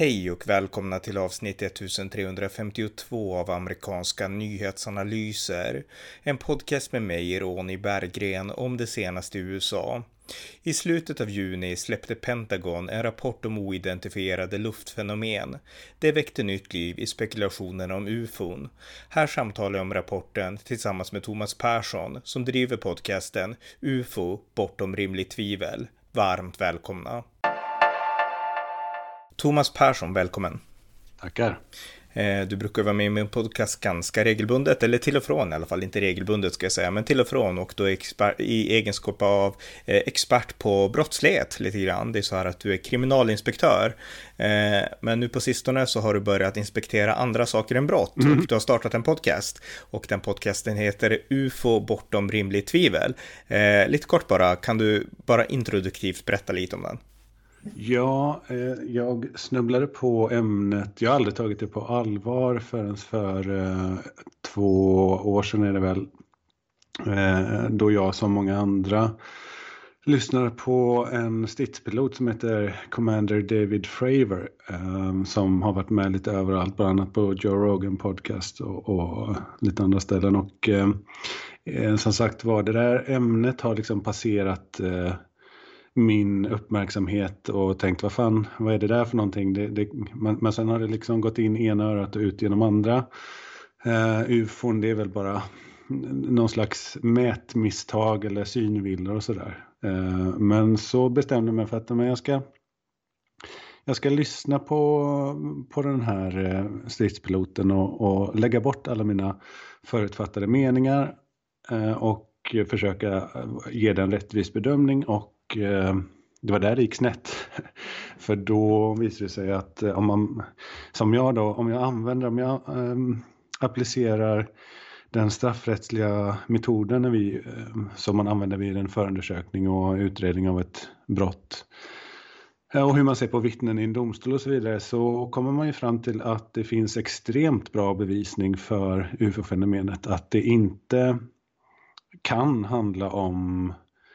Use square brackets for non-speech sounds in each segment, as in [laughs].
Hej och välkomna till avsnitt 1352 av amerikanska nyhetsanalyser. En podcast med mig, Ronny Berggren, om det senaste i USA. I slutet av juni släppte Pentagon en rapport om oidentifierade luftfenomen. Det väckte nytt liv i spekulationerna om ufon. Här samtalar jag om rapporten tillsammans med Thomas Persson som driver podcasten UFO bortom rimligt tvivel. Varmt välkomna! Thomas Persson, välkommen. Tackar. Eh, du brukar vara med i min podcast ganska regelbundet, eller till och från i alla fall, inte regelbundet ska jag säga, men till och från och då i egenskap av eh, expert på brottslighet lite grann. Det är så här att du är kriminalinspektör, eh, men nu på sistone så har du börjat inspektera andra saker än brott mm. och du har startat en podcast och den podcasten heter UFO bortom rimligt tvivel. Lite kort bara, kan du bara introduktivt berätta lite om den? Ja, eh, jag snubblade på ämnet. Jag har aldrig tagit det på allvar förrän för eh, två år sedan är det väl. Eh, då jag som många andra lyssnade på en stridspilot som heter Commander David Fravor. Eh, som har varit med lite överallt, bland annat på Joe Rogan podcast och, och lite andra ställen. Och eh, eh som sagt var, det där ämnet har liksom passerat eh, min uppmärksamhet och tänkt vad fan, vad är det där för någonting? Det, det, men, men sen har det liksom gått in ena örat och ut genom andra. Uh, ufon det är väl bara någon slags mätmisstag eller synvillor och sådär. Uh, men så bestämde jag mig för att men jag ska jag ska lyssna på, på den här eh, stridspiloten och, och lägga bort alla mina förutfattade meningar och försöka ge den rättvis bedömning och Eh, det var där det gick snett. [laughs] För då visade det sig att eh, om man, som jag då, om jag använder, om jag um, applicerar den straffrättsliga metoden vi, ehm, som man använder vid en förundersökning och utredning av ett brott eh, och hur man ser på vittnen i en domstol och så vidare så kommer man ju fram till att det finns extremt bra bevisning för ufo-fenomenet. Att det inte kan handla om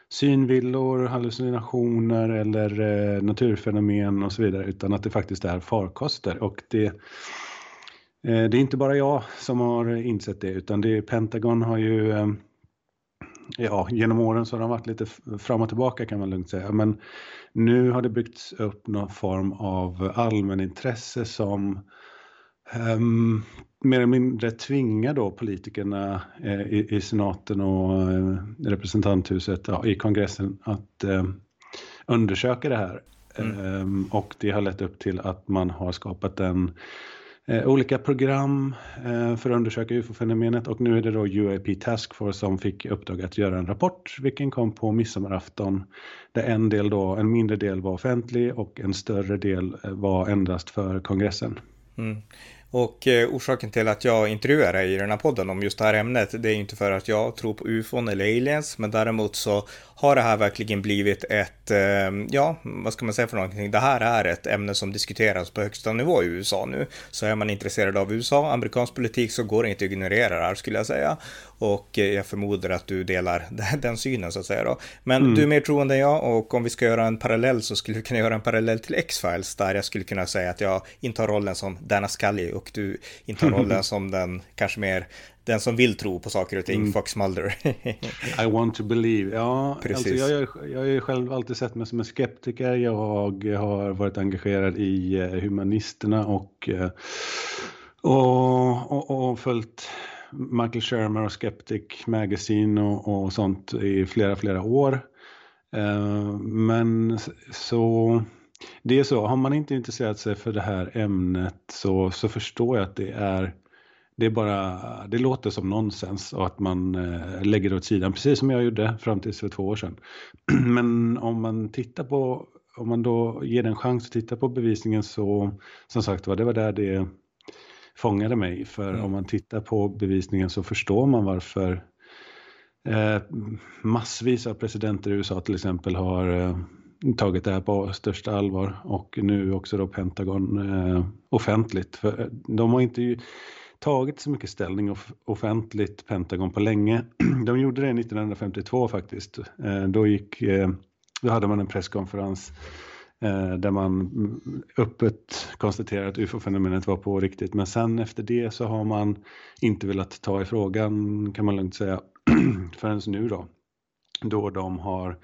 synvillor, hallucinationer eller eh, naturfenomen och så vidare utan att det faktiskt är farkoster. Och det, eh, det är inte bara jag som har insett det utan det är Pentagon har ju eh, Ja, genom åren så har de varit lite fram och tillbaka kan man lugnt säga. Men nu har det byggts upp någon form av allmänintresse som um, mer eller mindre tvinga då politikerna eh, i, i, senaten och eh, representanthuset, ja, i kongressen att eh, undersöka det här. Mm. Ehm, och det har lett upp till att man har skapat en eh, olika program eh, för att undersöka ufo-fenomenet och nu är det då UAP Task Force som fick uppdrag att göra en rapport vilken kom på midsommarafton där en del då, en mindre del var offentlig och en större del eh, var endast för kongressen. Mm. Och eh, orsaken till att jag intervjuar dig i den här podden om just det här ämnet, det är inte för att jag tror på ufon eller aliens, men däremot så har det här verkligen blivit ett, eh, ja, vad ska man säga för någonting? Det här är ett ämne som diskuteras på högsta nivå i USA nu. Så är man intresserad av USA, amerikansk politik, så går det inte att ignorera det här skulle jag säga. Och eh, jag förmodar att du delar [laughs] den synen så att säga då. Men mm. du är mer troende än jag och om vi ska göra en parallell så skulle vi kunna göra en parallell till X-Files där jag skulle kunna säga att jag intar rollen som Dana Scully och du intar rollen som [laughs] den kanske mer den som vill tro på saker och ting, mm. Fox Mulder. [laughs] I want to believe. Ja, Precis. Alltså jag, jag har ju själv alltid sett mig som en skeptiker. Jag har varit engagerad i eh, humanisterna och, eh, och, och, och följt Michael Shermer och Skeptic Magazine och, och sånt i flera, flera år. Uh, men så det är så, har man inte intresserat sig för det här ämnet så, så förstår jag att det är det är bara, det låter som nonsens och att man eh, lägger det åt sidan, precis som jag gjorde fram tills för två år sedan. [clears throat] Men om man tittar på, om man då ger en chans att titta på bevisningen så, som sagt var, det var där det fångade mig. För mm. om man tittar på bevisningen så förstår man varför eh, massvis av presidenter i USA till exempel har eh, tagit det här på största allvar och nu också då Pentagon eh, offentligt. För eh, de har inte tagit så mycket ställning offentligt, Pentagon, på länge. [clears throat] De gjorde det 1952 faktiskt. Eh, då, gick, eh, då hade man en presskonferens eh, där man öppet konstaterade att ufo-fenomenet var på riktigt. Men sen efter det så har man inte velat ta i frågan kan man lugnt säga [clears throat] förrän nu då. Då de har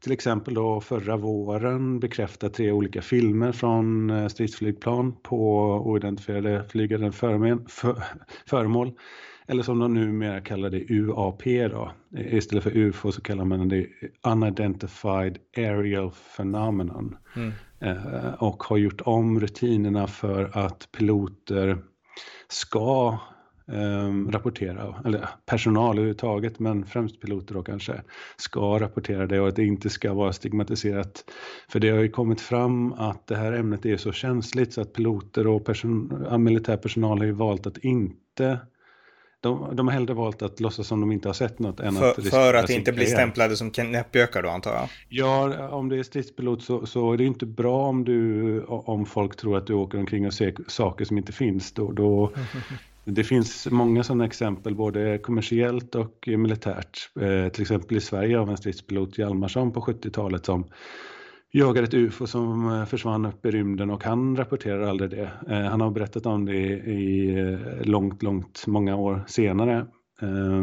till exempel då förra våren bekräftat tre olika filmer från eh, stridsflygplan på oidentifierade flygande föremål. Eller som de numera kallar det UAP då. Istället för UFO så kallar man det Unidentified Aerial Phenomenon. Mm. Eh, och har gjort om rutinerna för att piloter ska eh, rapportera, eller personal överhuvudtaget, men främst piloter då kanske, ska rapportera det och att det inte ska vara stigmatiserat. För det har ju kommit fram att det här ämnet är så känsligt så att piloter och person, militär personal har ju valt att inte de, de har hellre valt att låtsas som de inte har sett något än för, att För att inte bli stämplade som knäppjökar då antar jag? Ja, om det är stridspilot så, så är det inte bra om, du, om folk tror att du åker omkring och ser saker som inte finns. Då, då, [laughs] Det finns många sådana exempel, både kommersiellt och militärt. Eh, till exempel i Sverige av en stridspilot Hjalmarsson på 70-talet som jagade ett UFO som eh, försvann upp i rymden och han rapporterar aldrig det. Eh, han har berättat om det i i långt, långt många år senare. Eh,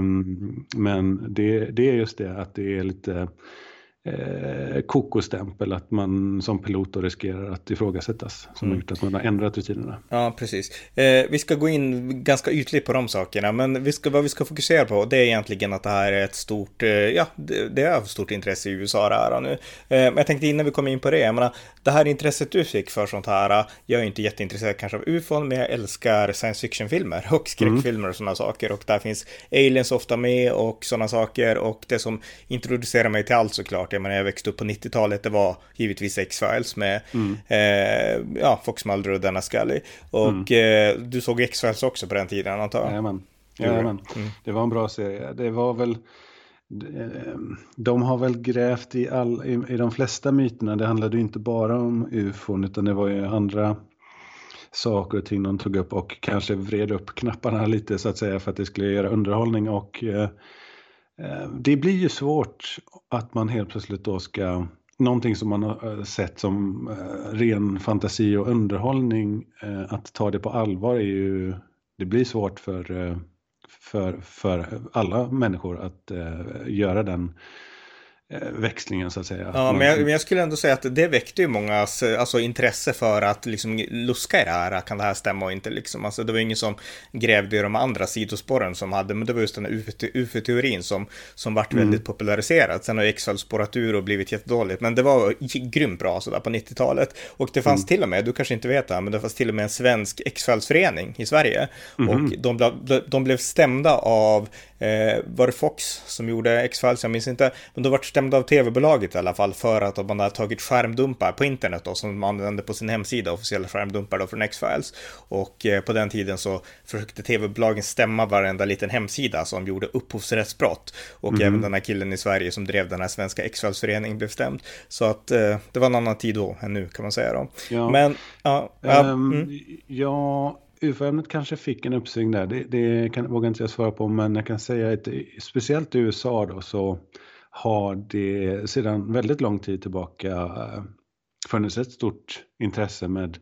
men det, det är just det att det är lite eh, kokostämpel att man som pilot då riskerar att ifrågasättas som mm. har gjort att man har ändrat rutinerna. Ja, precis. Eh, vi ska gå in ganska ytligt på de sakerna, men vi ska, vad vi ska fokusera på det är egentligen att det här är ett stort, eh, ja, det, det, är av stort intresse i USA det här nu. Eh, men jag tänkte innan vi kommer in på det, jag menar, det här intresset du fick för sånt här, jag är inte jätteintresserad kanske av ufon, men jag älskar science fiction-filmer och skräckfilmer mm. och sådana saker och där finns aliens ofta med och sådana saker och det som introducerar mig till allt såklart jag menar, jag växte upp på 90-talet, det var givetvis X-Files med mm. eh, ja, Fox Mulder och Dana Scully. Och mm. eh, du såg X-Files också på den tiden, antar jag? Jajamän. Jajamän. Mm. Det var en bra serie. Det var väl de har väl grävt i, all, i, i de flesta myterna. Det handlade inte bara om ufon utan det var ju andra saker och ting de tog upp och kanske vred upp knapparna lite så att säga för att det skulle göra underhållning och eh, Eh, Eh, det blir ju svårt att man helt plötsligt då ska, någonting som man har eh, sett som eh, ren fantasi och underhållning, att ta det på allvar är ju, det blir svårt för, för, för alla människor att göra den växlingen så att säga. Ja, men jag, men jag, skulle ändå säga att det väckte ju mångas alltså, intresse för att liksom luska i det här. Kan det här stämma och inte liksom? Alltså, det var ingen som grävde i de andra sidospåren som hade, men det var just den här UFO-teorin som, som vart mm. väldigt populariserad. Sen har X-Files spårat ur och blivit jättedåligt, men det var grymt bra sådär på 90-talet. Och det fanns mm. till och med, du kanske inte vet det, men det fanns till och med en svensk X-Files-förening i Sverige. Mm. Och de, de blev stämda av Eh, var det Fox som gjorde X-Files? Jag minns inte. Men då vart stämda av tv-bolaget i alla fall för att man hade tagit skärmdumpar på internet då som man använde på sin hemsida, officiella skärmdumpar då från X-Files. Och eh, på den tiden så försökte tv-bolagen stämma varenda liten hemsida som gjorde upphovsrättsbrott. Och mm. även den här killen i Sverige som drev den här svenska X-Files-föreningen blev stämd. Så att eh, det var en annan tid då än nu kan man säga då. Ja. Men, ja. Um, mm. ja UFO-ämnet kanske fick en uppsving där, det, det kan, vågar inte jag svara på, men jag kan säga att speciellt i USA då så har det sedan väldigt lång tid tillbaka eh, funnits ett stort intresse med,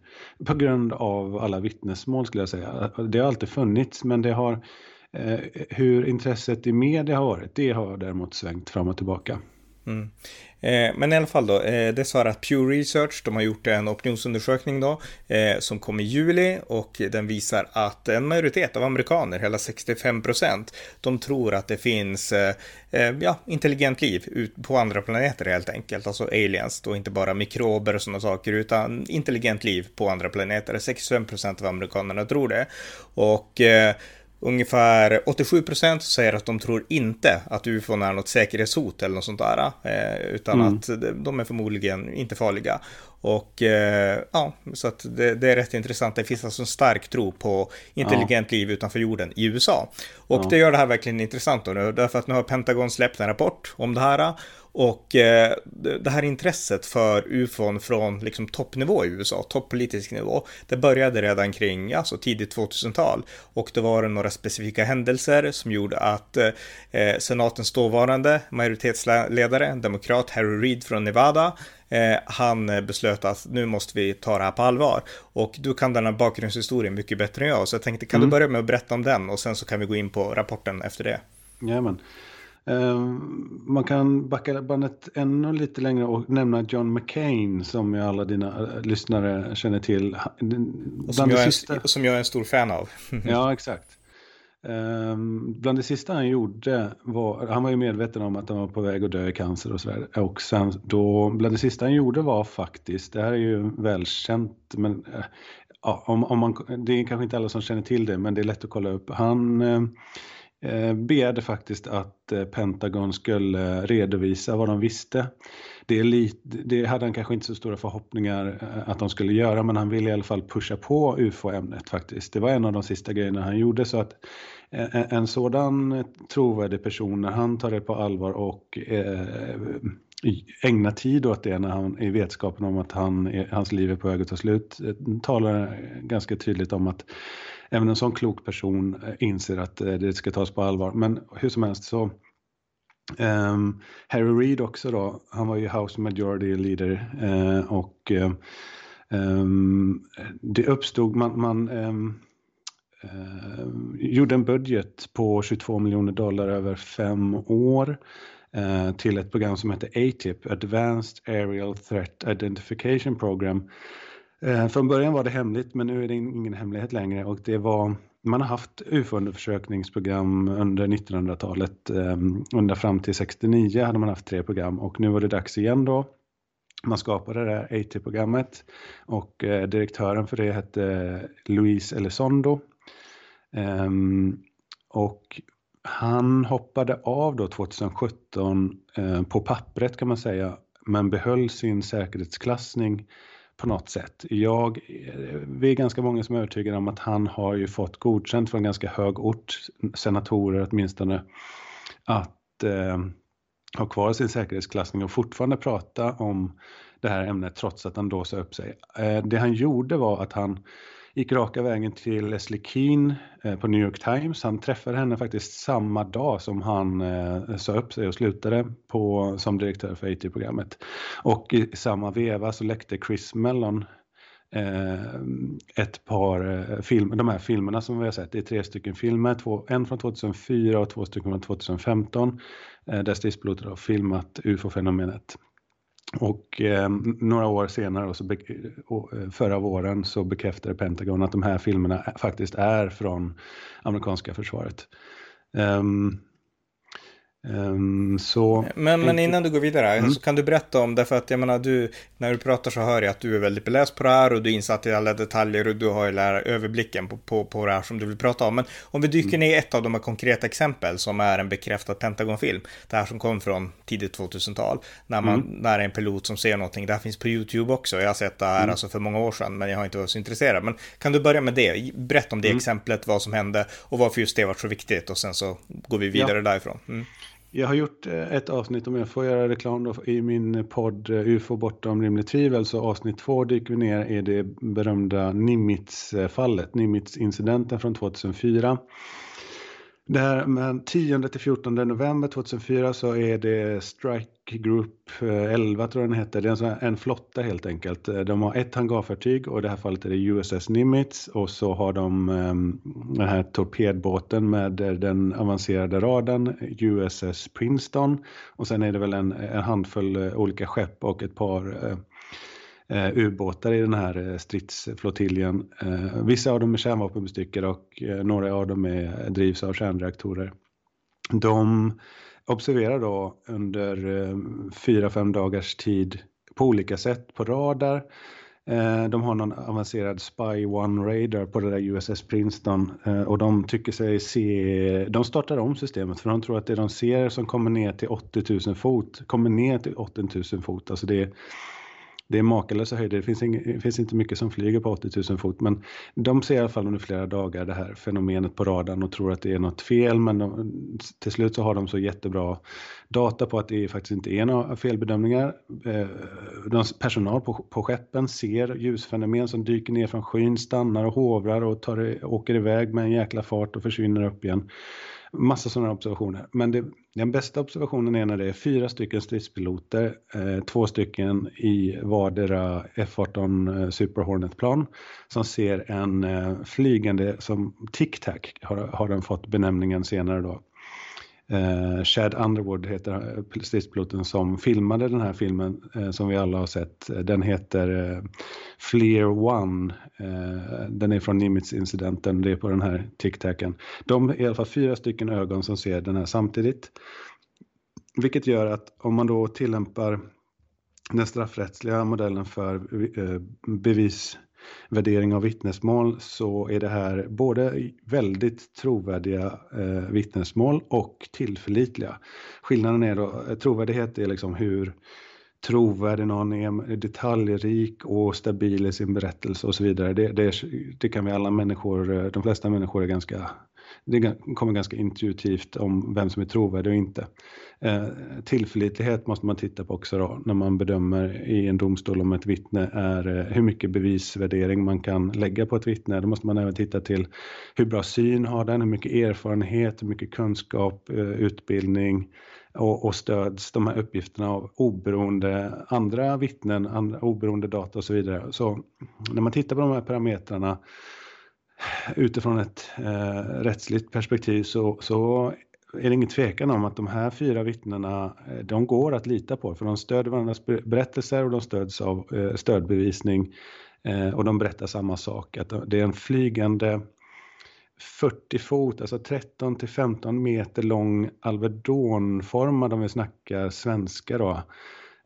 på grund av alla vittnesmål skulle jag säga. Det har alltid funnits, men det har, eh, hur intresset i media har varit, det har däremot svängt fram och tillbaka. Mm. Eh, men i alla fall då, eh, det svarar att Pew Research, de har gjort en opinionsundersökning då, eh, som kom i juli och den visar att en majoritet av amerikaner, hela 65 procent, de tror att det finns eh, eh, ja, intelligent liv på andra planeter helt enkelt, alltså aliens, då inte bara mikrober och sådana saker, utan intelligent liv på andra planeter. 65 procent av amerikanerna tror det. Och eh, Ungefär 87 procent säger att de tror inte att ufon är något säkerhetshot eller något sånt där. Eh, utan mm. att de är förmodligen inte farliga. Och eh, ja, så att det, det, är rätt intressant. Det finns alltså en stark tro på intelligent ja. liv utanför jorden i USA. Och ja. det gör det här verkligen intressant då nu, därför att nu har Pentagon släppt en rapport om det här. Och eh, det här intresset för ufon från liksom toppnivå i USA, toppolitisk nivå, det började redan kring alltså tidigt 2000-tal. Och det var några specifika händelser som gjorde att eh, senatens dåvarande majoritetsledare, demokrat Harry Reid från Nevada, Eh, han beslöt att nu måste vi ta det här på allvar. Och du kan den här bakgrundshistorien mycket bättre än jag, så jag tänkte kan mm. du börja med att berätta om den och sen så kan vi gå in på rapporten efter det. Jajamän. Uh, man kan backa bandet ännu lite längre och nämna John McCain som ju alla dina uh, lyssnare känner till. Och som, jag är, sista... som jag är en stor fan av. [laughs] ja, exakt. Um, bland det sista han gjorde var, han var ju medveten om att han var på väg att dö i cancer och sådär. Och sen då, bland det sista han gjorde var faktiskt, det här är ju välkänt, men uh, ja, om, om man, det är kanske inte alla som känner till det, men det är lätt att kolla upp. Han uh, Eh, begärde faktiskt att eh, Pentagon skulle eh, redovisa vad de visste. Det, är lite, det hade han kanske inte så stora förhoppningar att de skulle göra, men han ville i alla fall pusha på UFO-ämnet faktiskt. Det var en av de sista grejerna han gjorde, så att en sådan trovärdig person, när han tar det på allvar och ägnar tid åt det när han i vetskapen om att han, hans liv är på väg att ta slut, talar ganska tydligt om att även en sån klok person eh, inser att eh, det ska tas på allvar. Men hur som helst så Um, Harry Reid också då, han var ju House Majority Leader uh, och um, det uppstod, man, man um, uh, gjorde en budget på 22 miljoner dollar över fem år till ett program som heter ATIP, Advanced Aerial Threat Identification Program. Eh, från början var det hemligt men nu är det ingen hemlighet längre och det var man har haft UFO-undersökningsprogram under 1900-talet. Eh, ända fram till 69 hade man haft tre program och nu var det dags igen då. Man skapade det här AT-programmet och eh, direktören för det hette Louise Elizondo eh, och han hoppade av då 2017 eh, på pappret kan man säga, men behöll sin säkerhetsklassning på något sätt. Jag, eh, vi är ganska många som är övertygade om att han har ju fått godkänt från ganska hög ort, senatorer åtminstone, att eh, ha kvar sin säkerhetsklassning och fortfarande prata om det här ämnet trots att han då sa upp sig. Eh, det han gjorde var att han gick raka vägen till Leslie Keen eh, på New York Times. Han träffade henne faktiskt samma dag som han eh, sa upp sig och slutade på, som direktör för AT-programmet. Och i samma veva så läckte Chris Mellon eh, ett par filmer, de här filmerna som vi har sett, det är tre stycken filmer, två, en från 2004 och två stycken från 2015, där stridspiloter har filmat ufo-fenomenet. Och eh, några år senare, och så och, eh, förra våren, så bekräftade Pentagon att de här filmerna eh, faktiskt är från amerikanska försvaret. Um, Um, så... men, men innan du går vidare, mm. så kan du berätta om, därför att jag menar, du, när du pratar så hör jag att du är väldigt beläst på det här och du är insatt i alla detaljer och du har ju överblicken på, på, på det här som du vill prata om. Men om vi dyker mm. ner i ett av de här konkreta exempel som är en bekräftad Pentagon-film, det här som kom från tidigt 2000-tal, när, man, mm. när en pilot som ser någonting, det här finns på YouTube också, jag har sett det här mm. alltså för många år sedan, men jag har inte varit så intresserad. Men kan du börja med det, berätta om det mm. exemplet, vad som hände och varför just det var så viktigt och sen så går vi vidare ja. därifrån. Jag har gjort eh, ett avsnitt, om jag får göra reklam då, i min podd eh, UFO bortom rimligt tvivel, så avsnitt två dyker vi ner i det berömda Nimitz-fallet, Nimitz-incidenten från 2004. Där med 10 till 14 november 2004 så är det Strike Group eh, 11 tror jag den heter. Det är en, en flotta helt enkelt. Eh, de har ett hangarfartyg och i det här fallet är det USS Nimitz och så har de um, den här torpedbåten med eh, den avancerade radarn USS Princeton och sen är det väl en, en handfull olika skepp och ett par uh, eh, ubåtar i den här eh, stridsflottiljen. Eh, vissa av dem är kärnvapenbestyckade och eh, några av dem är, drivs av kärnreaktorer. De observerar då under eh, fyra, fem dagars tid på olika sätt på radar. Eh, de har någon avancerad Spy One Radar på det där USS Princeton eh, och de tycker sig se, de startar om systemet för de tror att det de ser som kommer ner till 80 000 fot kommer ner till 80 000 fot. Alltså det är det är makalösa höjder. Det finns, ing, det finns, inte mycket som flyger på 80 000 fot, men de ser i alla fall under flera dagar det här fenomenet på radarn och tror att det är något fel, men de, till slut så har de så jättebra data på att det faktiskt inte är några felbedömningar. Eh, de, personal på, på skeppen ser ljusfenomen som dyker ner från skyn, stannar och hovrar och tar, åker iväg med en jäkla fart och försvinner upp igen massa sådana observationer. Men det, den bästa observationen är när det är fyra stycken stridspiloter, eh, två stycken i vardera F-18 eh, Super Hornet-plan som ser en eh, flygande som Tic Tac har, har den fått benämningen senare då. Eh, Chad Underwood heter eh, stridspiloten som filmade den här filmen eh, som vi alla har sett. Eh, den heter eh, Fleer One. Eh, den är från Nimitz-incidenten, det är på den här tic-tacen. De är i alla fall fyra stycken ögon som ser den här samtidigt. Vilket gör att om man då tillämpar den straffrättsliga modellen för eh, bevis värdering av vittnesmål så är det här både väldigt trovärdiga eh, vittnesmål och tillförlitliga. Skillnaden är då, eh, trovärdighet är liksom hur trovärdig någon är, detaljrik och stabil i sin berättelse och så vidare. Det, det, det kan vi alla människor, eh, de flesta människor är ganska det kommer ganska intuitivt om vem som är trovärdig och inte. Eh, tillförlitlighet måste man titta på också då när man bedömer i en domstol om ett vittne är eh, hur mycket bevisvärdering man kan lägga på ett vittne. Då måste man även titta till hur bra syn har den, hur mycket erfarenhet, hur mycket kunskap, eh, utbildning och, och stöds de här uppgifterna av oberoende andra vittnen, andra, oberoende data och så vidare. Så när man tittar på de här parametrarna utifrån ett eh, rättsligt perspektiv så, så är det ingen tvekan om att de här fyra vittnena, eh, de går att lita på. För de stöder varandras berättelser och de stöds av eh, stödbevisning eh, och de berättar samma sak, att det är en flygande 40 fot, alltså 13 till 15 meter lång Alvedonformad om vi snackar svenska då,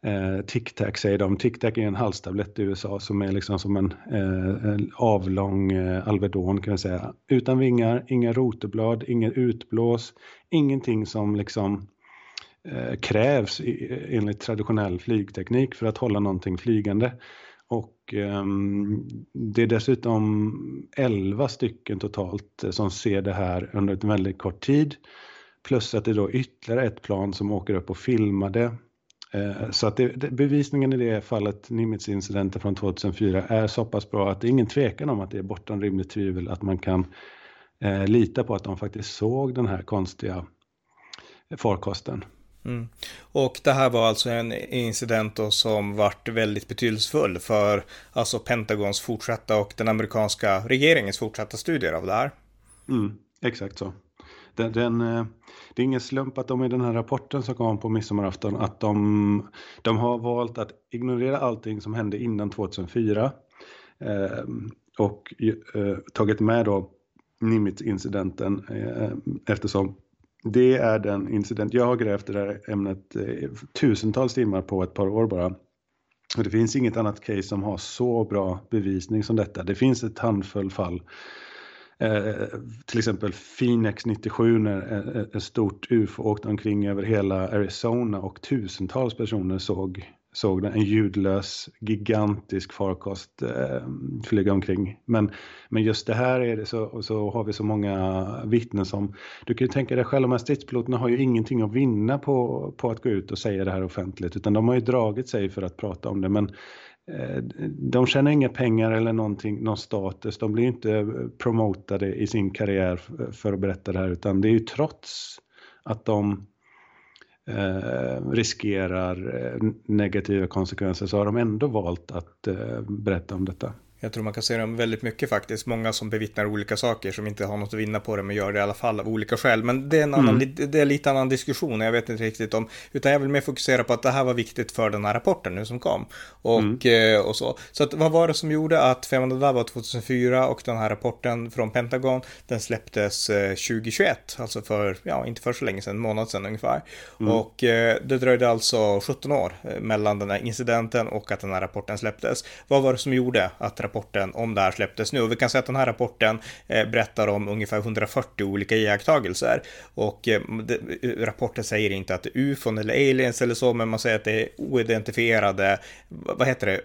Eh, Tic-Tac säger de. Tic-Tac är en halstablett i USA som är liksom som en, eh, en avlång eh, Alvedon kan man säga. Utan vingar, inga rotorblad, inget utblås, ingenting som liksom eh, krävs i, enligt traditionell flygteknik för att hålla någonting flygande. Och ehm, det är dessutom 11 stycken totalt eh, som ser det här under en väldigt kort tid. Plus att det är då ytterligare ett plan som åker upp och filmar det så att det, bevisningen i det fallet, Nimitz-incidenten från 2004, är så pass bra att det är ingen tvekan om att det är bortom rimligt tvivel att man kan eh, lita på att de faktiskt såg den här konstiga farkosten. Mm. Och det här var alltså en incident då som vart väldigt betydelsefull för alltså Pentagons fortsatta och den amerikanska regeringens fortsatta studier av det här. Mm, exakt så. Den, den, eh, det är ingen slump att de i den här rapporten som kom på midsommarafton att de, de har valt att ignorera allting som hände innan 2004 eh, och eh, tagit med då Nimitz-incidenten eh, eftersom det är den incident, jag har grävt i det här ämnet eh, tusentals timmar på ett par år bara. Och det finns inget annat case som har så bra bevisning som detta. Det finns ett handfull fall Eh, till exempel Phoenix 97 när eh, eh, ett stort UFO åkte omkring över hela Arizona och tusentals personer såg, såg den, en ljudlös gigantisk farkost eh, flyga omkring. Men, men just det här är det så, så har vi så många vittnen som, du kan ju tänka dig själv, de här stridspiloterna har ju ingenting att vinna på, på att gå ut och säga det här offentligt utan de har ju dragit sig för att prata om det. Men Eh, de tjänar inga pengar eller någonting, någon status. De blir inte eh, promotade i sin karriär för att berätta det här utan det är ju trots att de eh, riskerar eh, negativa konsekvenser så har de ändå valt att eh, berätta om detta. Jag tror man kan se dem väldigt mycket faktiskt. Många som bevittnar olika saker som inte har något att vinna på det men gör det i alla fall av olika skäl. Men det är en annan, mm. det är lite annan diskussion. Jag vet inte riktigt om, utan jag vill mer fokusera på att det här var viktigt för den här rapporten nu som kom. Och, mm. Eh, och så. Så att, vad var det som gjorde att Främmande var 2004 och den här rapporten från Pentagon, den släpptes 2021, eh, alltså för, ja, inte för så länge sedan, en månad sedan ungefär. Mm. Och eh, det dröjde alltså 17 år mellan den här incidenten och att den här rapporten släpptes. Vad var det som gjorde att rapporten om det här släpptes nu. Och vi kan säga att den här rapporten eh, berättar om ungefär 140 olika iakttagelser. Och eh, rapporten säger inte att det är ufon eller aliens eller så, men man säger att det är oidentifierade, vad heter det,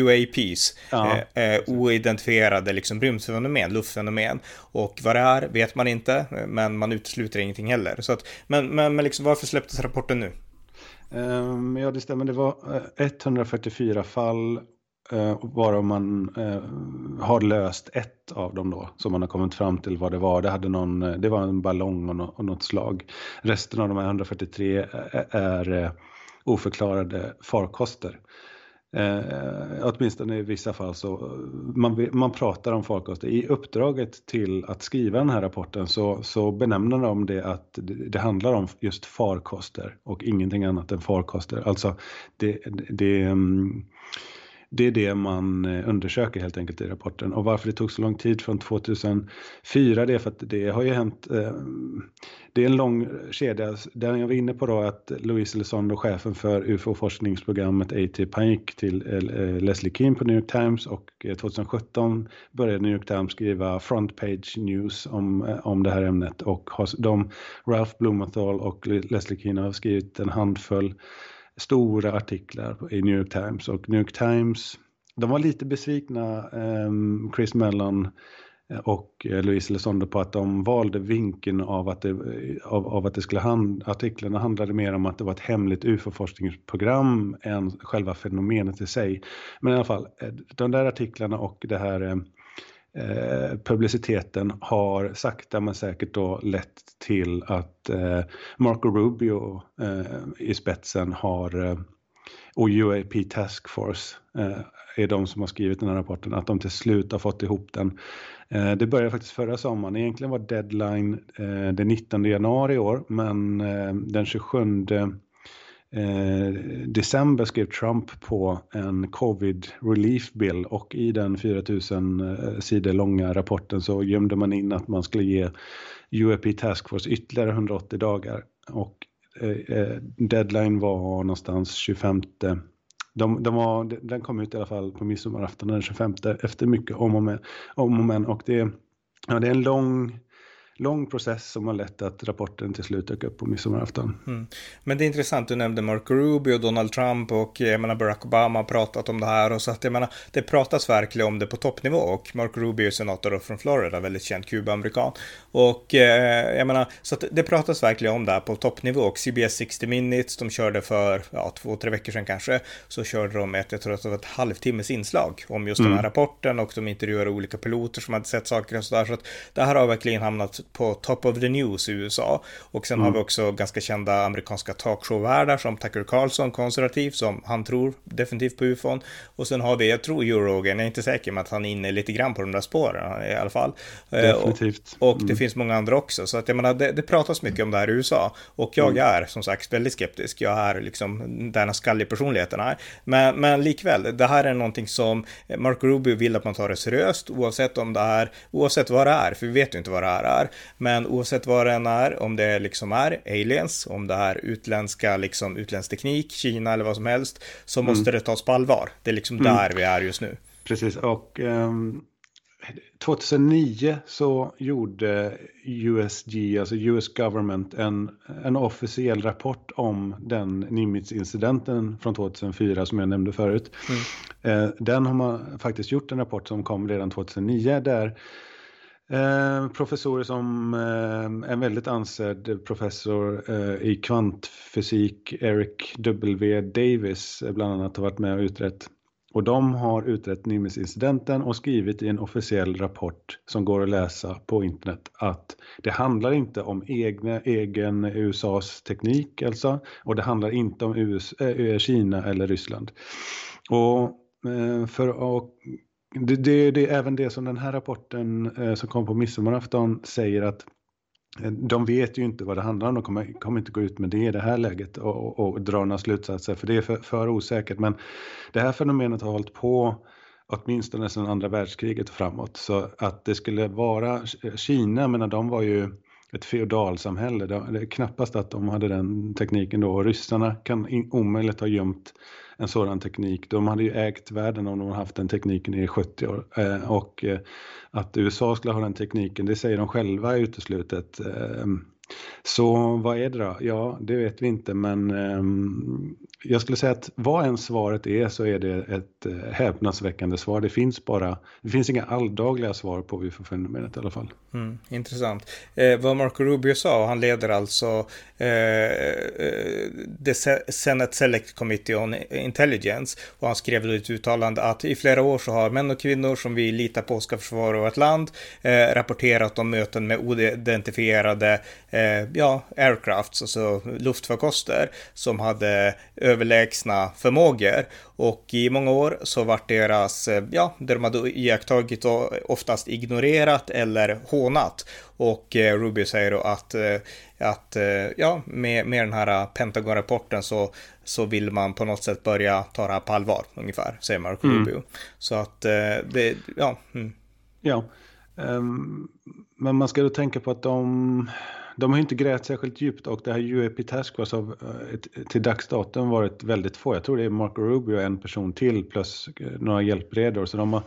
UAPs, ja. eh, oidentifierade liksom rymdfenomen, luftfenomen. Och vad det är vet man inte, men man utesluter ingenting heller. Så att, men, men, men liksom, varför släpptes rapporten nu? Um, ja, det stämmer. Det var 144 eh, fall Eh, bara varav man eh, har löst ett av dem då, som man har kommit fram till vad det var. Det, hade någon, eh, det var en ballong och, no och något slag. Resten av de här 143 eh, är, är oförklarade farkoster. Eh, åtminstone i vissa fall så man, man pratar om farkoster. I uppdraget till att skriva den här rapporten så, så benämner de det att det, det handlar om just farkoster och ingenting annat än farkoster. Alltså det, det, mm, det är det man eh, undersöker helt enkelt i rapporten. Och varför det tog så lång tid från 2004 det är för att det har ju hänt. Eh, det är en lång kedja. Den jag var inne på då att Louise Elizondo, chefen för UFO-forskningsprogrammet ATIP, han gick till eh, Leslie Keane på New York Times och 2017 började New York Times skriva front page news om, om det här ämnet och de, Ralph Blumenthal och Leslie Keane har skrivit en handfull stora artiklar i New York Times och New York Times, de var lite besvikna, ehm, Chris Mellon eh, och eh, Louise Elizondo på att de valde vinkeln av att det, eh, av, av att det skulle hand, artiklarna handlade mer om att det var ett hemligt UFO-forskningsprogram än själva fenomenet i sig. Men i alla fall, de där artiklarna och det här Eh, publiciteten har sakta men säkert då lett till att eh, Marco Rubio eh, i spetsen har eh, och UAP Task Force eh, är de som har skrivit den här rapporten, att de till slut har fått ihop den. Eh, det började faktiskt förra sommaren, egentligen var deadline eh, den 19 januari i år, men eh, den 27 Eh, december skrev Trump på en covid relief bill och i den 4000 eh, sidor långa rapporten så gömde man in att man skulle ge UAP Task Force ytterligare 180 dagar och eh, eh, deadline var någonstans 25 de, de var, den kom ut i alla fall på midsommarafton den 25 efter mycket om och, men. om och men och det, ja, det är en lång lång process som har lett att rapporten till slut dök upp på midsommarafton. Mm. Men det är intressant, du nämnde Marco Rubio, Donald Trump och jag menar Barack Obama har pratat om det här och så att jag menar, det pratas verkligen om det på toppnivå och Marco Rubio är senator från Florida, väldigt känd kubaamerikan. Och eh, jag menar, så att det pratas verkligen om det här på toppnivå och CBS 60 Minutes, de körde för ja, två, tre veckor sedan kanske, så körde de ett, jag tror att det var ett halvtimmes inslag om just mm. den här rapporten och de intervjuade olika piloter som hade sett saker och sådär. Så att det här har verkligen hamnat på top of the news i USA. Och sen mm. har vi också ganska kända amerikanska talkshow-värdar som Tucker Carlson, konservativ, som han tror definitivt på ufon. Och sen har vi, jag tror Joe Rogan, jag är inte säker med att han är inne lite grann på de där spåren i alla fall. Eh, Definitivt. Och, och mm. det finns många andra också. Så att jag menar, det, det pratas mycket om det här i USA. Och jag mm. är som sagt väldigt skeptisk. Jag är liksom den skalliga personligheten här. Men, men likväl, det här är någonting som Marco Rubio vill att man tar det seriöst oavsett om det är, oavsett vad det är, för vi vet ju inte vad det här är. Men oavsett vad det än är, om det liksom är aliens, om det är utländska, liksom utländsk teknik, Kina eller vad som helst, så mm. måste det tas på allvar. Det är liksom mm. där vi är just nu. Precis, och um, 2009 så gjorde USG, alltså US Government, en, en officiell rapport om den Nimitz-incidenten från 2004 som jag nämnde förut. Mm. Uh, den har man faktiskt gjort en rapport som kom redan 2009 där Eh, professorer som eh, en väldigt ansedd professor eh, i kvantfysik, Eric W. Davis, eh, bland annat har varit med och utrett. Och de har utrett Nimbus-incidenten och skrivit i en officiell rapport som går att läsa på internet att det handlar inte om egna, egen USAs teknik alltså och det handlar inte om US, äh, eh, Kina eller Ryssland. Och eh, för att det, det, det, är även det som den här rapporten eh, som kom på midsommarafton säger att eh, de vet ju inte vad det handlar om, de kommer, kommer inte gå ut med det i det här läget och, och, och dra några slutsatser för det är för, för, osäkert. Men det här fenomenet har hållit på åtminstone sedan andra världskriget och framåt. Så att det skulle vara Kina, men de var ju ett feodalsamhälle. Det är knappast att de hade den tekniken då. Och ryssarna kan omöjligt ha gömt en sådan teknik. De hade ju ägt världen om de hade haft den tekniken i 70 år. Eh, och eh, att USA skulle ha den tekniken, det säger de själva är uteslutet. Eh, så vad är det då? Ja, det vet vi inte, men eh, jag skulle säga att vad än svaret är så är det ett eh, häpnadsväckande svar. Det finns bara, det finns inga alldagliga svar på UFO-fenomenet i alla fall. Mm, intressant. Eh, vad Marco Rubio sa, han leder alltså eh, eh The Senate Select Committee on Intelligence och han skrev då ett uttalande att i flera år så har män och kvinnor som vi litar på ska försvara vårt land eh, rapporterat om möten med oidentifierade eh, ja, aircrafts, alltså luftfarkoster, som hade överlägsna förmågor. Och i många år så vart deras, eh, ja, det de hade iakttagit och oftast ignorerat eller hånat. Och eh, Rubio säger då att, eh, att eh, ja, med, med den här Pentagon-rapporten så, så vill man på något sätt börja ta det här på allvar, ungefär, säger Marco mm. Rubio. Så att eh, det, ja. Mm. Ja, um, men man ska då tänka på att de de har inte grävt särskilt djupt och det här UAP Task Force har eh, till dags datum varit väldigt få. Jag tror det är Marco Rubio och en person till plus eh, några hjälpredor. Så de har,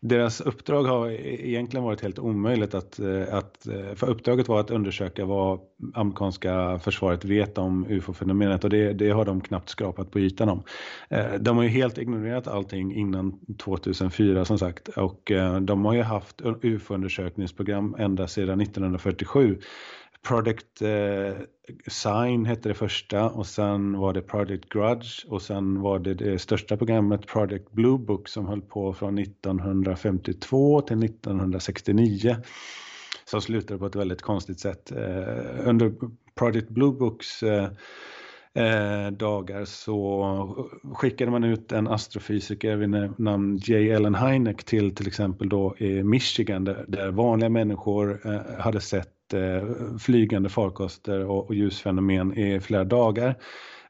deras uppdrag har e-, egentligen varit helt omöjligt att, eh, att för uppdraget var att undersöka vad amerikanska försvaret vet om ufo-fenomenet och det, det, har de knappt skrapat på ytan om. De har ju helt ignorerat allting innan 2004 som sagt och de har ju haft ufo-undersökningsprogram ända sedan 1947 Project eh, Sign hette det första och sen var det Project Grudge och sen var det det största programmet Project Blue Book som höll på från 1952 till 1969 som slutade på ett väldigt konstigt sätt. Eh, under Project Blue Books eh, eh, dagar så skickade man ut en astrofysiker vid namn J. Ellen Hynek till till exempel då i Michigan där, där vanliga människor eh, hade sett Eh, flygande farkoster och, ljusfenomen i flera dagar.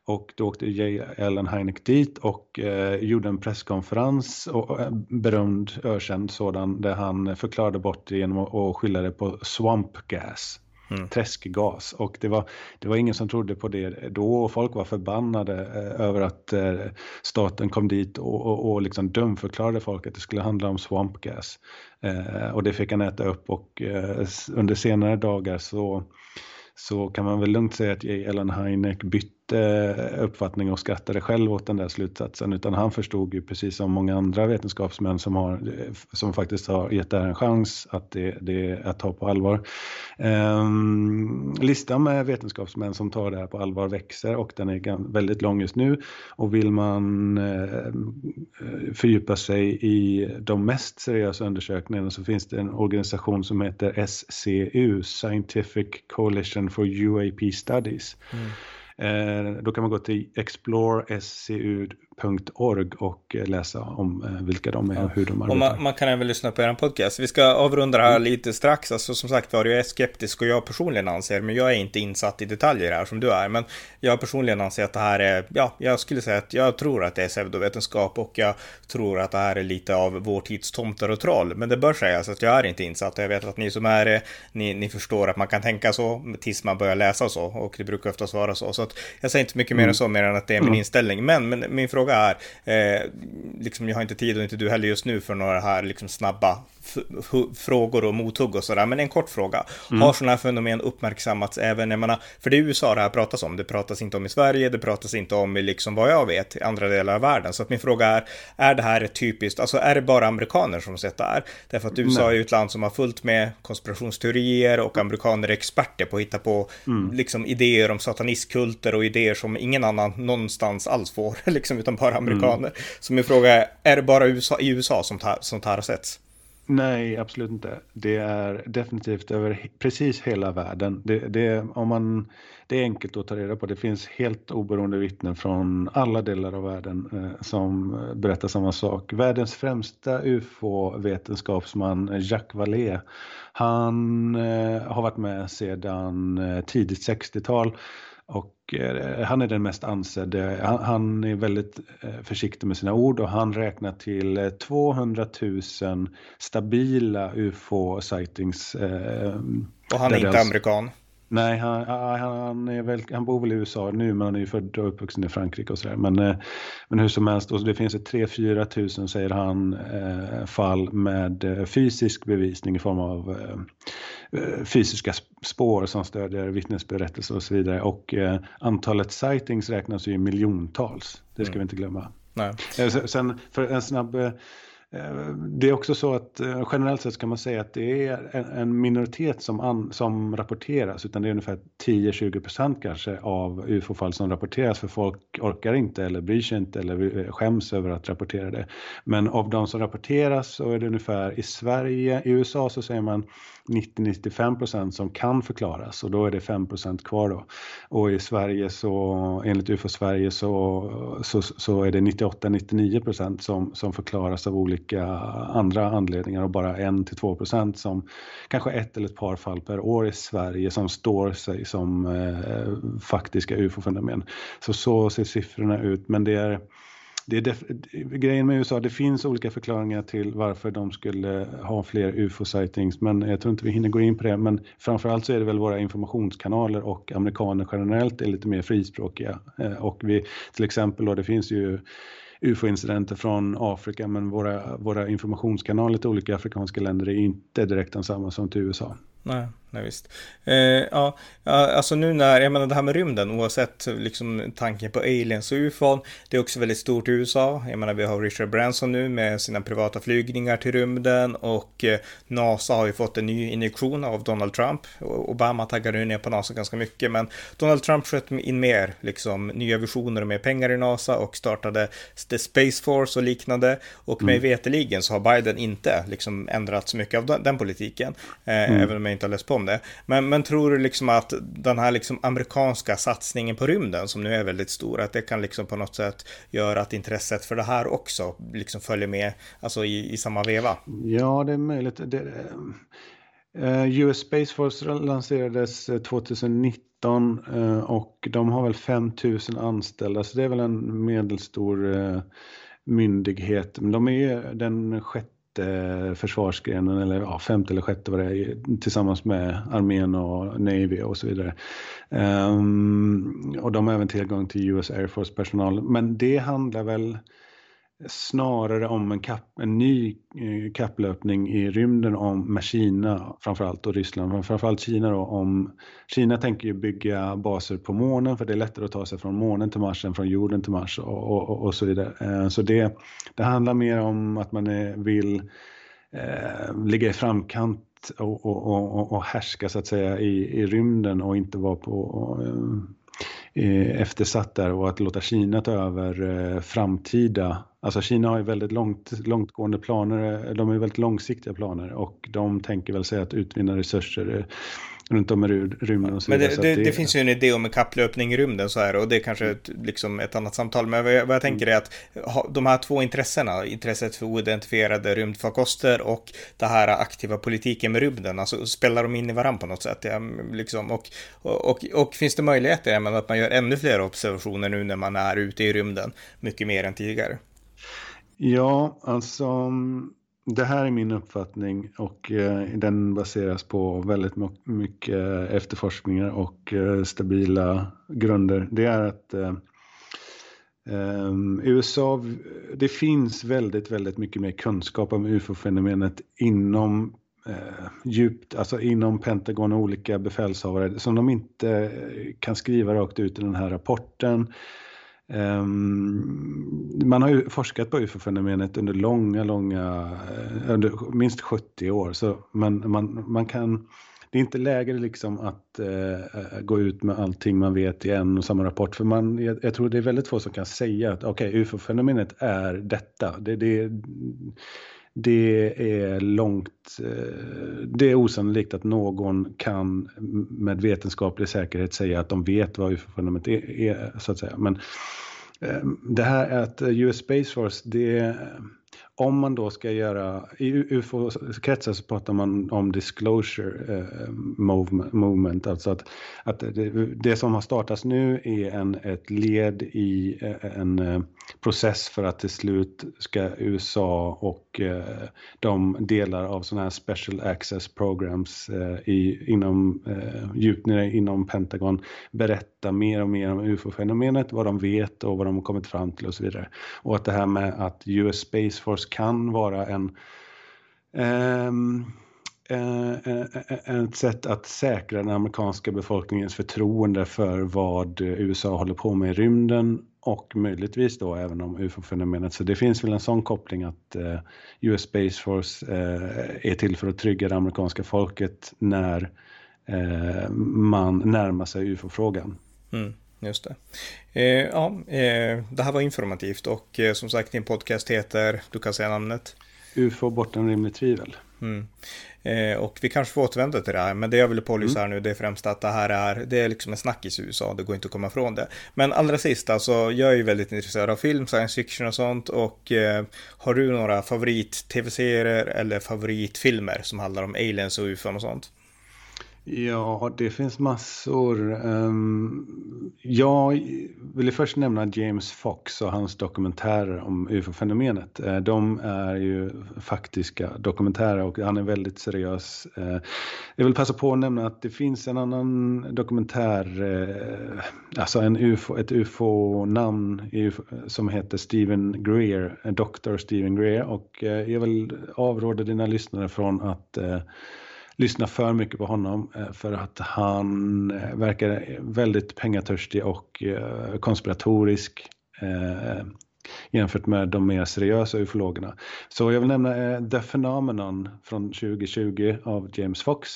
Och då åkte J. Ellen Hynek dit och eh, gjorde en presskonferens, och, eh, berömd, ökänd sådan, där han förklarade bort det genom att, att skylla det på swamp gas mm. träskgas. Och det var, det var ingen som trodde på det då och folk var förbannade eh, över att eh, staten kom dit och, och, och liksom dumförklarade folk att det skulle handla om swampgas. Eh, och det fick han äta upp och eh, under senare dagar så så kan man väl lugnt säga att Ellen Heineck bytte Eh, uppfattning och skrattade själv åt den där slutsatsen. Utan han förstod ju precis som många andra vetenskapsmän som, har, eh, som faktiskt har gett det här en chans att det, det är att ta på allvar. Um, listan med vetenskapsmän som tar det här på allvar växer och den är väldigt lång just nu. Och vill man uh, fördjupa sig i de mest seriösa undersökningarna så finns det en organisation som heter SCU, Scientific Coalition for UAP Studies. Mm. Eh, då kan man gå till explorescu.com explorescu.org och läsa om eh, vilka de är och hur de arbetar. Och man, man kan även lyssna på er podcast. Vi ska avrunda det här mm. lite strax. Alltså, som sagt var, jag är skeptisk och jag personligen anser, men jag är inte insatt i detaljer här som du är. Men jag personligen anser att det här är, ja, jag skulle säga att jag tror att det är pseudovetenskap och jag tror att det här är lite av vår tids tomtar och troll. Men det bör sägas att jag är inte insatt och jag vet att ni som är ni, ni förstår att man kan tänka så tills man börjar läsa så och det brukar oftast vara så. Så att jag säger inte mycket mer än mm. så, mer än att det är min mm. inställning. Men, men min fråga är, eh, liksom, jag har inte tid och inte du heller just nu för några här liksom, snabba frågor och mothugg och sådär. Men en kort fråga. Mm. Har sådana här fenomen uppmärksammats även, jag menar, för det är USA det här pratas om. Det pratas inte om i Sverige, det pratas inte om i liksom vad jag vet i andra delar av världen. Så att min fråga är, är det här ett typiskt, alltså är det bara amerikaner som sett det här? Därför att USA Nej. är ju ett land som har fullt med konspirationsteorier och amerikaner är experter på att hitta på mm. liksom idéer om satanistkulter och idéer som ingen annan någonstans alls får, [laughs] liksom, utan bara amerikaner. Mm. Så min fråga är, är det bara USA, i USA som, tar, som tar setts? Nej, absolut inte. Det är definitivt över precis hela världen. Det, det, om man, det är enkelt att ta reda på. Det finns helt oberoende vittnen från alla delar av världen eh, som berättar samma sak. Världens främsta ufo-vetenskapsman eh, Jacques Vallée, han eh, har varit med sedan eh, tidigt 60-tal och och eh, han är den mest ansedde. Han, är väldigt eh, försiktig med sina ord och han räknar till 200 000 stabila ufo-sightings. och han är inte amerikan? Nej, han, han, är väl, han bor väl i USA nu, men han är ju född och uppvuxen i Frankrike och sådär. Men, eh, men hur som helst, och det finns ett 3-4 tusen, säger han, eh, fall med eh, fysisk bevisning i form av fysiska spår som stödjer vittnesberättelser och så vidare. Och antalet sightings räknas ju i miljontals, det ska mm. vi inte glömma. Nej. Sen för en snabb Eh, det är också så att eh, generellt sett kan man säga att det är en minoritet som, an, som rapporteras utan det är ungefär 10-20% kanske av ufo-fall som rapporteras för folk orkar inte eller bryr sig inte eller eh, skäms över att rapportera det. Men av de som rapporteras så är det ungefär i Sverige, i USA så säger man 90-95% som kan förklaras och då är det 5% kvar då. Och i Sverige så enligt UFO Sverige så, så, så är det 98-99% som, som förklaras av olika olika andra anledningar och bara 1-2% som kanske ett eller ett par fall per år i Sverige som står sig som eh, faktiska ufo-fenomen. Så så ser siffrorna ut, men det är det är grejen med USA, det finns olika förklaringar till varför de skulle ha fler ufo-sightings, men jag tror inte vi hinner gå in på det. Men framförallt så är det väl våra informationskanaler och amerikaner generellt är lite mer frispråkiga. Eh, och vi, till exempel då, det finns ju ufo-incidenter från Afrika men våra, våra informationskanaler till olika afrikanska länder är inte direkt densamma som till USA. Nej nej visst. Eh, ja, alltså nu när, jag menar det här med rymden, oavsett liksom tanken på aliens och ufon, det är också väldigt stort i USA. Jag menar vi har Richard Branson nu med sina privata flygningar till rymden och eh, NASA har ju fått en ny injektion av Donald Trump. Obama taggade ju ner på NASA ganska mycket, men Donald Trump sköt in mer, liksom nya visioner och mer pengar i NASA och startade The Space Force och liknande. Och med mm. veteligen så har Biden inte liksom ändrat så mycket av den, den politiken, eh, mm. även om jag inte har läst på om det. Men, men tror du liksom att den här liksom amerikanska satsningen på rymden som nu är väldigt stor, att det kan liksom på något sätt göra att intresset för det här också liksom följer med, alltså i, i samma veva? Ja, det är möjligt. Det, eh, eh US Space Force lanserades eh, 2019 eh, och de har väl 5000 anställda, så det är väl en medelstor eh, myndighet. Men de är den sjätte femte eh, försvarsgrenen, eller ja, femte eller sjätte var det tillsammans med armén och Navy och så vidare. Um, och de har även tillgång till US Air Force personal. Men det handlar väl snarare om en, kap, en ny eh, kapplöpning i rymden om, med Kina framförallt och Ryssland. Men framförallt Kina då om Kina tänker ju bygga baser på månen för det är lättare att ta sig från månen till Mars än från jorden till Mars och, och, och så vidare. Eh, så det, det handlar mer om att man är, vill eh, ligga i framkant och, och, och, härska så att säga i, i rymden och inte vara på eh, Eh, eftersatt där och att låta Kina ta över eh, framtida. Alltså Kina har ju väldigt långt, långtgående planer, eh, de har ju väldigt långsiktiga planer och de tänker väl sig att utvinna resurser runt om i rymden och så Men det, det, det, det, finns ju en idé om en kapplöpning i rymden så här och det är kanske ett, liksom ett annat samtal. Men vad jag, vad jag tänker är att de här två intressena, intresset för oidentifierade rymdfarkoster och det här aktiva politiken med rymden, alltså spelar de in i varandra på något sätt? Ja, liksom, och, och, och, och finns det möjligheter att man gör ännu fler observationer nu när man är ute i rymden, mycket mer än tidigare? Ja, alltså det här är min uppfattning och eh, den baseras på väldigt mycket efterforskningar och eh, stabila grunder. Det är att eh, ehm, USA, det finns väldigt, väldigt mycket mer kunskap om ufo-fenomenet inom eh, djupt, alltså inom Pentagon och olika befälshavare som de inte kan skriva rakt ut i den här rapporten. Ehm, man har ju forskat på ufo-fenomenet under långa, långa, eh, under minst 70 år. Så man, man, man kan, det är inte läge liksom att eh, eh, gå ut med allting man vet i en och samma rapport. För man, jag, jag tror det är väldigt få som kan säga att okej, okay, ufo-fenomenet är detta. Det, det, det är långt, eh, det är osannolikt att någon kan med vetenskaplig säkerhet säga att de vet vad ufo-fenomenet är, så att säga. Men eh, det här att US Space Force, det, om man då ska göra, i UFO-kretsar så pratar man om disclosure eh, movement, alltså att, att det, det, som har startats nu är en, ett led i eh, en eh, process för att till slut ska USA och eh, de delar av sådana här special access programs eh, i, inom, eh, djupt nere inom Pentagon berätta mer och mer om ufo-fenomenet, vad de vet och vad de har kommit fram till och så vidare. Och att det här med att US Space Force kan vara en um, ett sätt att säkra den amerikanska befolkningens förtroende för vad USA håller på med i rymden och möjligtvis då även om ufo-fenomenet. Så det finns väl en sån koppling att eh, US Space Force är till för att trygga det amerikanska folket när man närmar sig ufo-frågan. Mm, just det. Eh, ja, eh, det här var informativt och eh, som sagt din podcast heter, du kan säga namnet? UFO bortom rimligt tvivel. Mm. Eh, och vi kanske får återvända till det här, men det jag ville pålysa mm. här nu det är främst att det här är, det är liksom en snackis i USA, det går inte att komma ifrån det. Men allra sist, alltså jag är ju väldigt intresserad av film, science fiction och sånt och eh, har du några favorit-tv-serier eller favoritfilmer som handlar om aliens och ufon och sånt? Ja, det finns massor. Um, jag vill först nämna James Fox och hans dokumentärer om ufo-fenomenet. Uh, eh, de är ju faktiska dokumentärer och han är väldigt seriös. Uh, jag vill passa på att nämna att det finns en annan dokumentär, uh, alltså en UFO, ett ufo-namn UFO, som heter Stephen Greer, Dr. Stephen Greer och jag vill avråda dina lyssnare från att lyssna för mycket på honom eh, för att han eh, verkar väldigt pengatörstig och eh, konspiratorisk jämfört med de mer seriösa ufologerna. Så jag vill nämna The Phenomenon från 2020 av James Fox.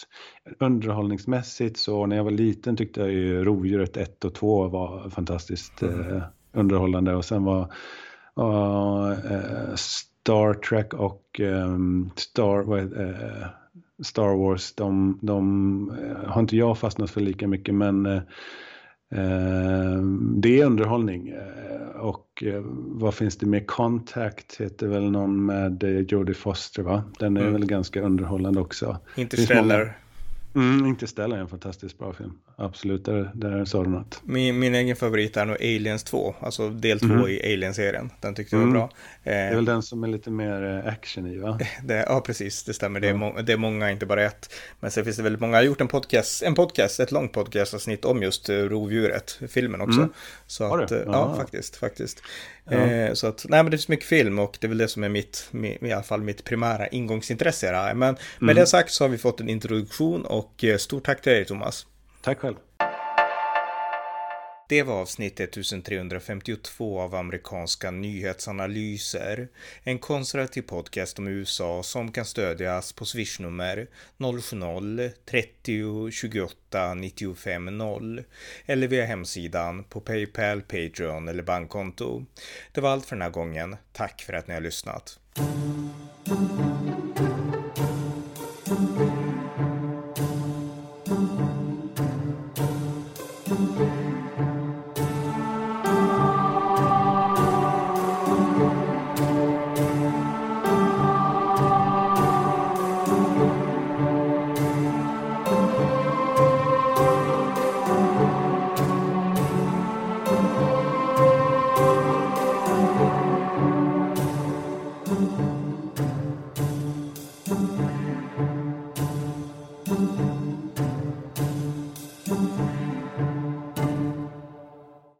Underhållningsmässigt så när jag var liten tyckte jag ju Rovdjuret 1 och 2 var fantastiskt mm. underhållande och sen var uh, Star Trek och um, Star, vad, uh, Star Wars, de, de eh, har inte jag fastnat för lika mycket men eh, eh det är underhållning. Eh, och eh, vad finns det mer? Contact heter väl någon med Jodie Foster va? Den är mm. väl ganska underhållande också. Interstellar. Mm, Interstellar är en fantastiskt bra film. Absolut, där, där sa du något. Min, min egen favorit är nog Aliens 2, alltså del 2 mm. i Alien-serien. Den tyckte jag var mm. bra. det är väl den som är lite mer eh, action i va? [laughs] Det, ja, precis, det stämmer. Det är, må, det är många, inte bara ett. Men sen finns det väldigt många, jag har gjort en podcast, en podcast, ett långt podcastavsnitt om just eh, rovdjuret, filmen också. Mm. Så har att, du? Eh, ja, faktiskt, faktiskt. Ja. Eh, så att, nej men det finns mycket film och det är väl det som är mitt, i alla fall mitt primära ingångsintresse här. Men med mm. det sagt så har vi fått en introduktion och eh, stort tack till dig Thomas. Tack själv. Det var avsnitt 1352 av amerikanska nyhetsanalyser. En konservativ podcast om USA som kan stödjas på swishnummer 070-30 28 95 0 eller via hemsidan på Paypal, Patreon eller bankkonto. Det var allt för den här gången. Tack för att ni har lyssnat.